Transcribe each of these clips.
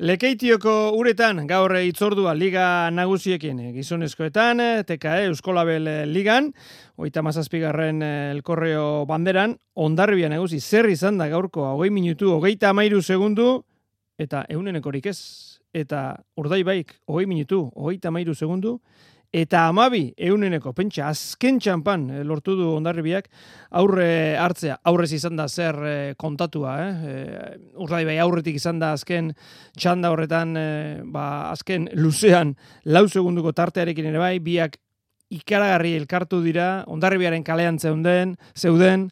Lekeitioko uretan gaur itzordua liga nagusiekin gizonezkoetan, TKE Euskolabel ligan, oita mazazpigarren eh, elkorreo banderan, ondarribia nagusi zer izan da gaurko hogei minutu, hogeita amairu segundu, eta eunenekorik ez, eta urdai baik, hogei minutu, hogeita amairu segundu, eta amabi euneneko, pentsa, azken txampan e, lortu du ondarribiak, aurre hartzea, aurrez izan da zer e, kontatua, eh? E, bai aurretik izan da azken txanda horretan, ba, azken luzean, lau segunduko tartearekin ere bai, biak ikaragarri elkartu dira, ondarribiaren kalean zeuden, zeuden,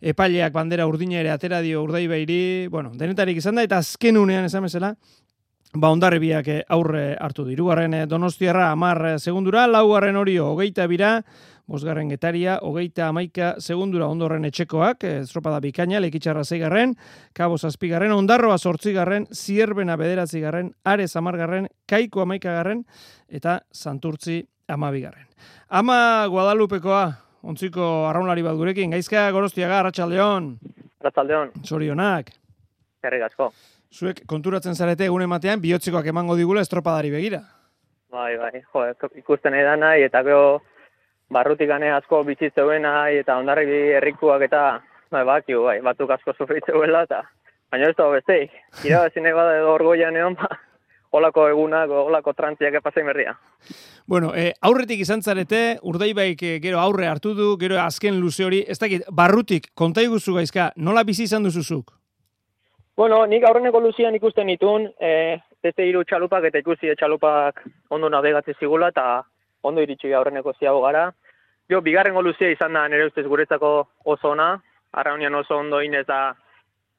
epaileak bandera urdina ere atera dio urdai bairi, bueno, denetarik izan da, eta azken unean esan mesela, ba ondarribiak eh, aurre hartu diru. Garren eh, donostiarra amar eh, segundura, laugarren hori hogeita bira, bosgarren getaria, hogeita amaika segundura ondorren etxekoak, estropada bikaina, lekitxarra zeigarren, kabo zazpigarren, ondarroa sortzigarren, zierbena bederatzigarren, are zamargarren, kaiko amaikagarren, eta santurtzi amabigarren. Ama Guadalupekoa, ontziko arraunlari bat gurekin, gaizka gorostiaga, Arratxaldeon. Arratxaldeon. Zorionak. Herri asko. Zuek konturatzen zarete egun ematean bihotzikoak emango digula estropadari begira. Bai, bai, jo, ikusten edan nahi, eta geho barrutik gane asko bitzitzen nahi, eta ondarri herrikuak eta bai, bakio, bai, batuk asko sufritzen eta baina ez da besteik. Ira, zine bada edo orgoian egon, ba, holako egunak, holako trantziak epazein berria. Bueno, e, aurretik izan zarete, urdaibaik e, gero aurre hartu du, gero azken luze hori, ez dakit, barrutik, konta iguzu gaizka, nola bizi izan duzuzuk? Bueno, nik aurreneko luzian ikusten ditun, e, beste hiru txalupak eta ikusi txalupak ondo navegatzen zigula eta ondo iritsi aurreneko ziago gara. Jo, bigarrengo luzia izan da nire ustez guretzako oso ona, arraunian oso ondo inez da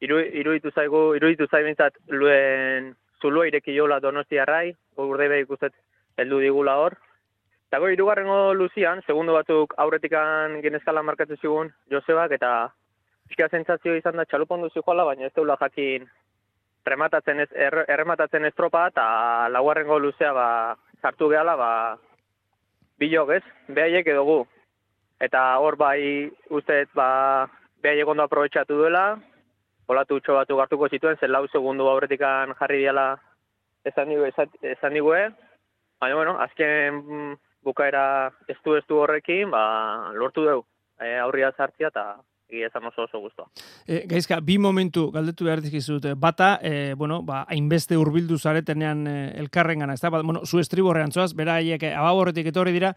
iru, iruditu zaigu, iruditu zaibintzat luen zulua ireki jola donosti arrai, urde behar ikustet heldu digula hor. Eta goi, irugarrengo luzian, segundo batzuk aurretikan genezkala markatzen zigun Josebak eta pixka zentzazio izan da txalupon duzu joala, baina ez deula jakin rematatzen ez, er, errematatzen ez tropa, eta laugarrengo luzea ba, sartu gehala, ba, bilog ez, behaiek edo gu. Eta hor bai usteet ba, behaiek ondo aprobetsatu duela, olatu utxo batu gartuko zituen, zen lau segundu aurretikan jarri diala esan digu, esan digu, baina bueno, azken bukaera estu estu horrekin, ba, lortu dugu, e, aurria zartzia eta esan oso oso guztua. E, gaizka, bi momentu galdetu behar dizkizut. Bata, e, bueno, ba, hainbeste urbildu zaretenean e, elkarren gana, ez da? Ba, bueno, zu estriborrean zoaz, bera haiek ababorretik etorri dira,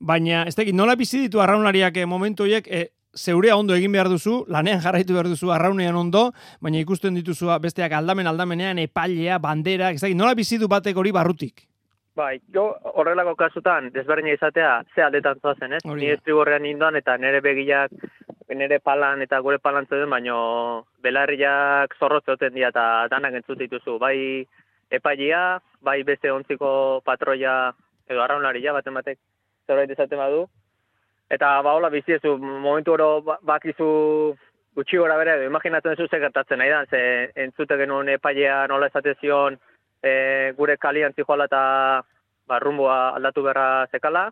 baina, ez da, nola bizi ditu arraunlariak momentu horiek, e, zeurea ondo egin behar duzu, lanean jarraitu behar duzu arraunean ondo, baina ikusten dituzu besteak aldamen aldamenean, epailea, bandera, ez da, nola bizi du batek hori barrutik? Bai, jo horrelako kasutan desberdina izatea ze aldetan zoazen, ez? Ni estriborrean indoan eta nere begiak nere palan eta gure palan zeuden, baino belarriak zorrotzeoten dira eta danak entzut dituzu. Bai epailia, bai beste ontziko patroia edo arraunlaria baten batek zerbait esaten badu. Eta ba hola biziezu, momentu oro ba, bakizu gutxi gora bere, imaginatzen duzu ze gertatzen nahi da, ze entzute genuen epailea nola esatezion e, gure kalian zijoala eta ba, rumboa aldatu berra zekala,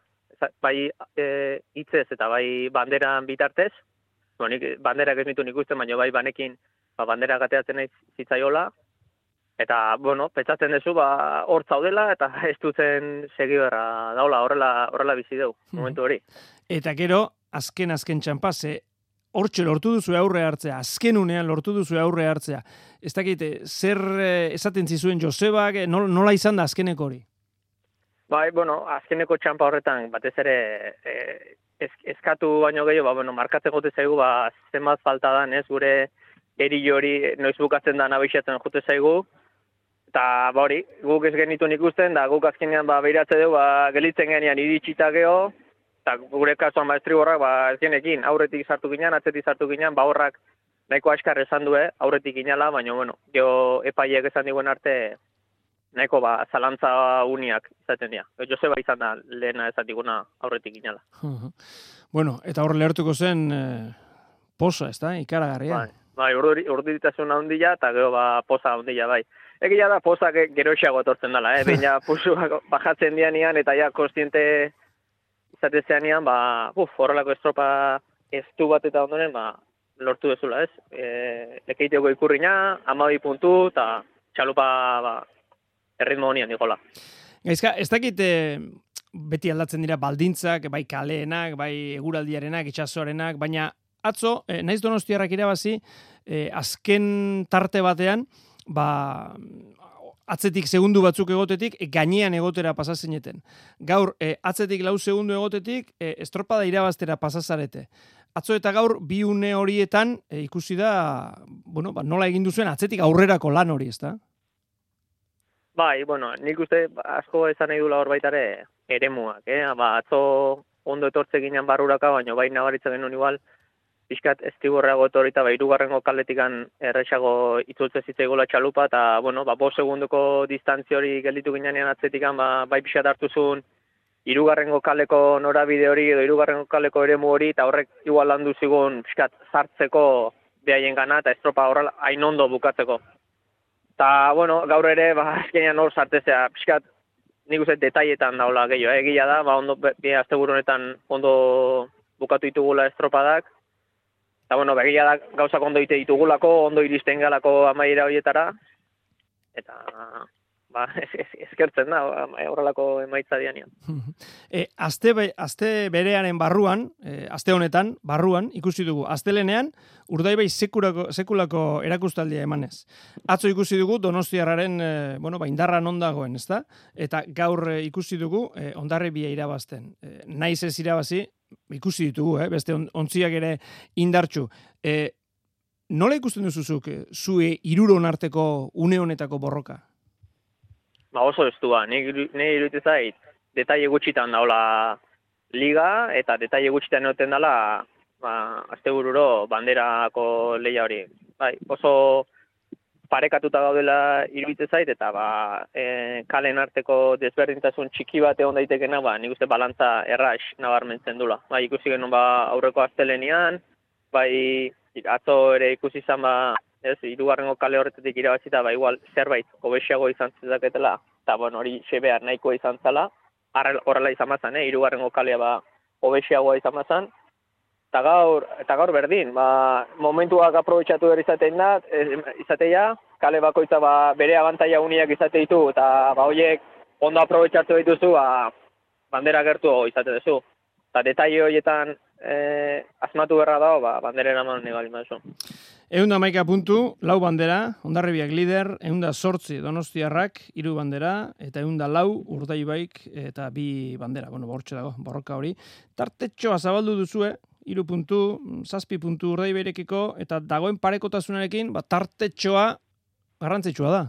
bai e, hitzez eta bai banderan bitartez, bueno, nik banderak ez nitu nik uste, baina bai banekin ba, bandera gateatzen nahi zitzaiola, eta, bueno, petzatzen duzu, ba, hor zaudela, eta ez dutzen segi berra daula, horrela, horrela bizi dugu, mhm. momentu hori. Eta gero, azken azken txampase, hortxe lortu duzu aurre hartzea, azken unean lortu duzu aurre hartzea. Ez dakit, zer eh, esaten zizuen Josebak, eh, nola izan da azkeneko hori? Bai, bueno, azkeneko txampa horretan, batez ere, e, eskatu baino gehiago, ba, bueno, markatzen gote zaigu, ba, zenbat falta da, ez, gure eri hori noiz bukatzen da nabixatzen jote zaigu, eta, ba, hori, guk ez genitu ikusten, da, guk azkenean, ba, behiratze dugu, ba, gelitzen genian iritxita geho, eta gure kasuan, ba, estriborrak, ba, ez aurretik sartu ginean, atzetik sartu ginean, ba, horrak, nahiko askar esan du, aurretik ginala, baina, bueno, geho epaiek esan diguen arte, nahiko ba, zalantza uniak izaten dira. Joseba izan da lehena ezatikuna aurretik inala. bueno, eta hor lehertuko zen eh, posa, ez da, ikaragarria. Bai, bai urduritasun handia eta gero ba, posa handia, bai. Egia da posa gero esago etortzen dela, eh? Baina pusu bajatzen dianian eta ja kostiente izatezean ian, ba, uf, horrelako estropa estu bat eta ondoren, ba, lortu bezula, ez? E, Ekeiteoko ikurriña, amabi puntu, eta txalupa ba, erritmo honian dikola. Gaizka, ez dakit eh, beti aldatzen dira baldintzak, bai kaleenak, bai eguraldiarenak, itxasoarenak, baina atzo, eh, naiz donostiarrak irabazi, eh, azken tarte batean, ba, atzetik segundu batzuk egotetik, e, gainean egotera pasazeneten. Gaur, e, atzetik lau segundu egotetik, e, estropada irabaztera pasazarete. Atzo eta gaur, bi une horietan, e, ikusi da, bueno, ba, nola egin duzuen, atzetik aurrerako lan hori, ez da? Bai, bueno, nik uste asko esan nahi dula hor baitare eremuak, eh? Ba, atzo ondo etortze ginen barruraka, baina bai nabaritzen genuen igual, pixkat ez tiborreago etorita, ba, irugarrengo kaletikan erresago itzultze zitzaigula txalupa, eta, bueno, ba, bo segunduko distantzi hori gelditu ginean atzetikan, ba, bai pixat hartu zuen, irugarrengo kaleko norabide hori, edo irugarrengo kaleko eremu hori, eta horrek igual landu zigun pixkat zartzeko behaien gana, eta estropa horrela hain ondo bukatzeko. Eta, bueno, gaur ere, ba, azkenean hor sartezea, pixkat, nik uste detaietan daula gehiago, eh? egia da, ba, ondo, bi azte honetan ondo bukatu ditugula estropadak, Eta, bueno, begia da gauzak ondo ite ditugulako, ondo iristen galako amaiera horietara. Eta, ba, eskertzen da, horrelako emaitza dianian. e, azte, be, azte berearen barruan, e, azte honetan, barruan, ikusi dugu, astelenean, urdaibai sekulako, sekulako erakustaldia emanez. Atzo ikusi dugu, donostiarraren, e, bueno, ba, indarra non dagoen, ezta? Eta gaur e, ikusi dugu, e, ondarri bia irabazten. E, naiz ez irabazi, ikusi ditugu, eh? beste on, ontziak ere indartxu. E, nola ikusten duzuzuk, e, zue iruron arteko une honetako borroka? Ba oso ez du, ne iruditzen zait, detaile gutxitan daula liga, eta detaile gutxitan egoten dela, ba, azte bururo, banderako leia hori. Bai, oso parekatuta gaudela iruditzen zait eta ba e, kalen arteko desberdintasun txiki bat egon daitekena ba nik uste balantza erras nabarmentzen dula. Bai ikusi genuen ba aurreko astelenian, bai atzo ere ikusi izan ba ez hirugarrengo kale horretatik irabazita ba igual zerbait hobesiago izan zezaketela eta bueno hori xebea nahikoa izan zala. Horrela izan bazan, eh, irugarrengo kalea ba hobesiagoa izan bazan, eta gaur, eta gaur berdin, ba, momentuak aprobetsatu behar izatein da, izateia, kale bakoitza ba, bere abantaia uniak izate ditu, eta ba, horiek ondo aprobetsatu dituzu, ba, bandera gertu izate duzu. Eta detaile horietan e, asmatu berra dago, ba, bandera eraman nahi bali mazu. Eunda maika puntu, lau bandera, ondarribiak lider, eunda sortzi donostiarrak, hiru bandera, eta eunda lau urdaibaik eta bi bandera. Bueno, bortxe dago, borroka hori. Tartetxoa zabaldu duzue, iru puntu, zazpi puntu urdei berekiko, eta dagoen parekotasunarekin, ba, tartetxoa garrantzitsua da.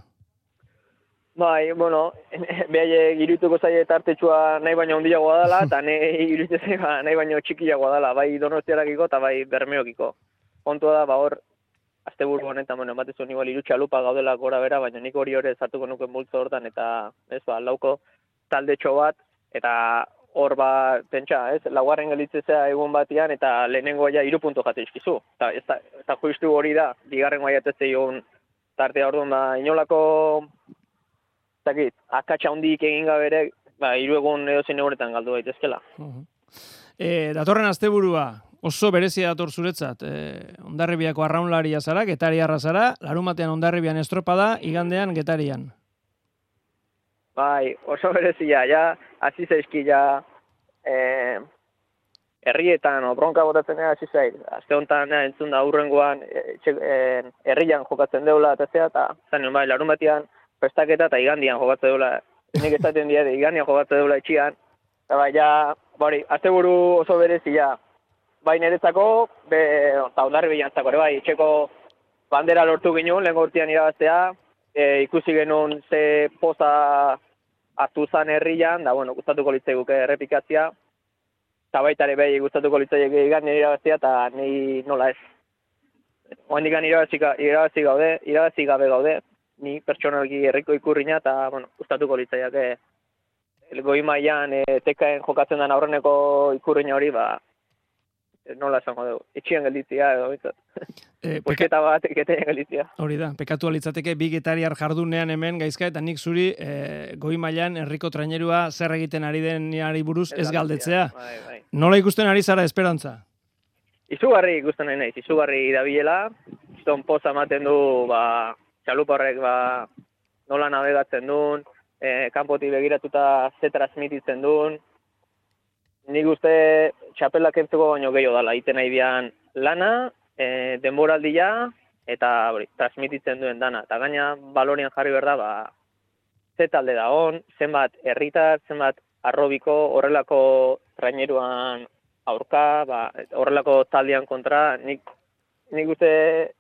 Bai, bueno, behai girutuko zaie tartetxoa nahi baino ondiagoa dela, eta nahi irutzen ba, nahi baino txikiagoa dela, bai donostiarakiko eta bai bermeokiko. Kontua da, ba hor, azte buru honetan, bueno, ematezu igual irutxa lupa gaudela gora bera, baina nik hori hori zartuko nuke multzo hortan, eta ez ba, lauko talde bat, eta hor ba, pentsa, ez, laugarren gelitzezea egun batian, eta lehenengo ja iru puntu jate izkizu. Eta, ez eta justu hori da, bigarren goia ez egun tartea orduan, da, inolako, zakit, akatsa hundik egin gabere, ba, iru egun edo zen egunetan galdu daitezkela. E, datorren asteburua oso berezia dator zuretzat. E, ondarribiako arraunlaria zara, getariarra zara, larumatean ondarribian estropada, igandean getarian. Bai, oso berezia, ja, hasi zaizki ja, eh, herrietan, o bronka botatzen ega hasi zaiz. Azte honetan, entzun da, urrengoan, e, e, herrian jokatzen deula, eta zea, eta zan bai, larun batian, prestaketa eta igandian jokatzen deula, nik ezaten dira, igandian jokatzen deula etxian, eta bai, ja, bori, azte buru oso berezia, bai niretzako, be, eta ondarri bilantzako, ere bai, etxeko bandera lortu ginen, lehen gortian irabaztea, e, ikusi genuen ze poza hartu zan herrian, da, bueno, gustatuko litzai guke errepikatzia, eta baita ere behi gustatuko litzai egan nire irabaztia, eta ni nola ez. Oendik irabazi gaude, irabazi gabe gaude, ni pertsonalki herriko ikurriña, eta, bueno, gustatuko litzaiak goi maian e, tekaen jokatzen den aurreneko ikurriña hori, ba, nola esango dugu, etxian gelditzia edo, E, peka... bat, eketen gelditzia. Hori da, pekatu alitzateke, bi getariar jardunean hemen, gaizka, eta nik zuri, e, goi mailan herriko trainerua zer egiten ari den ari buruz ez galdetzea. Bai, bai. Nola ikusten ari zara esperantza? Izugarri ikusten nahi naiz, izugarri dabilela, zon poza ematen du, ba, txaluparrek, ba, nola navegatzen duen, e, kanpotik begiratuta ze transmititzen duen. Nik uste txapelak entzeko baino gehiago dala, iten nahi dian lana, e, denboraldia, eta hori, transmititzen duen dana. Eta gaina balorian jarri berda, ba, ze talde da on, zenbat herritar, zenbat arrobiko, horrelako traineruan aurka, ba, horrelako taldean kontra, nik, nik uste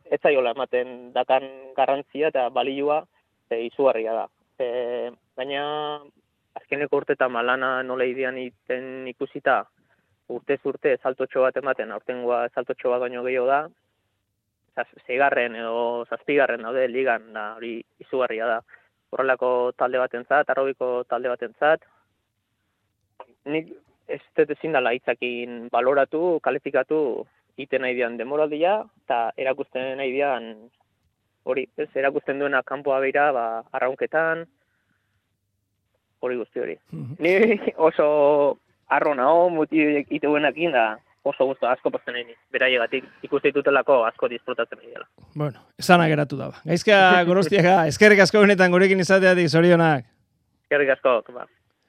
ez zaiola ematen dakan garrantzia eta balioa e, izugarria da. E, baina azkeneko urte eta malana nola idean iten ikusita urte urte saltotxo bat ematen, aurtengoa saltotxo bat baino gehiago da, zeigarren edo zazpigarren daude ligan, da hori izugarria da. Horrelako talde batentzat, arrobiko talde batentzat, nik ez dut ezin dela hitzakin baloratu, kalifikatu, iten nahi dian demoraldia, eta erakusten nahi dian, hori, ez, erakusten duena kanpoa beira, ba, arraunketan, hori guzti hori. Mhm. Ni oso arro naho, muti ite da, oso guztu asko posten nahi, beraiegatik ikuste ditutelako asko disfrutatzen nahi dela. Bueno, esanak eratu da. Gaizka gorostiaga, eskerrik asko benetan gurekin izateatik, zorionak. Eskerrik asko, ba.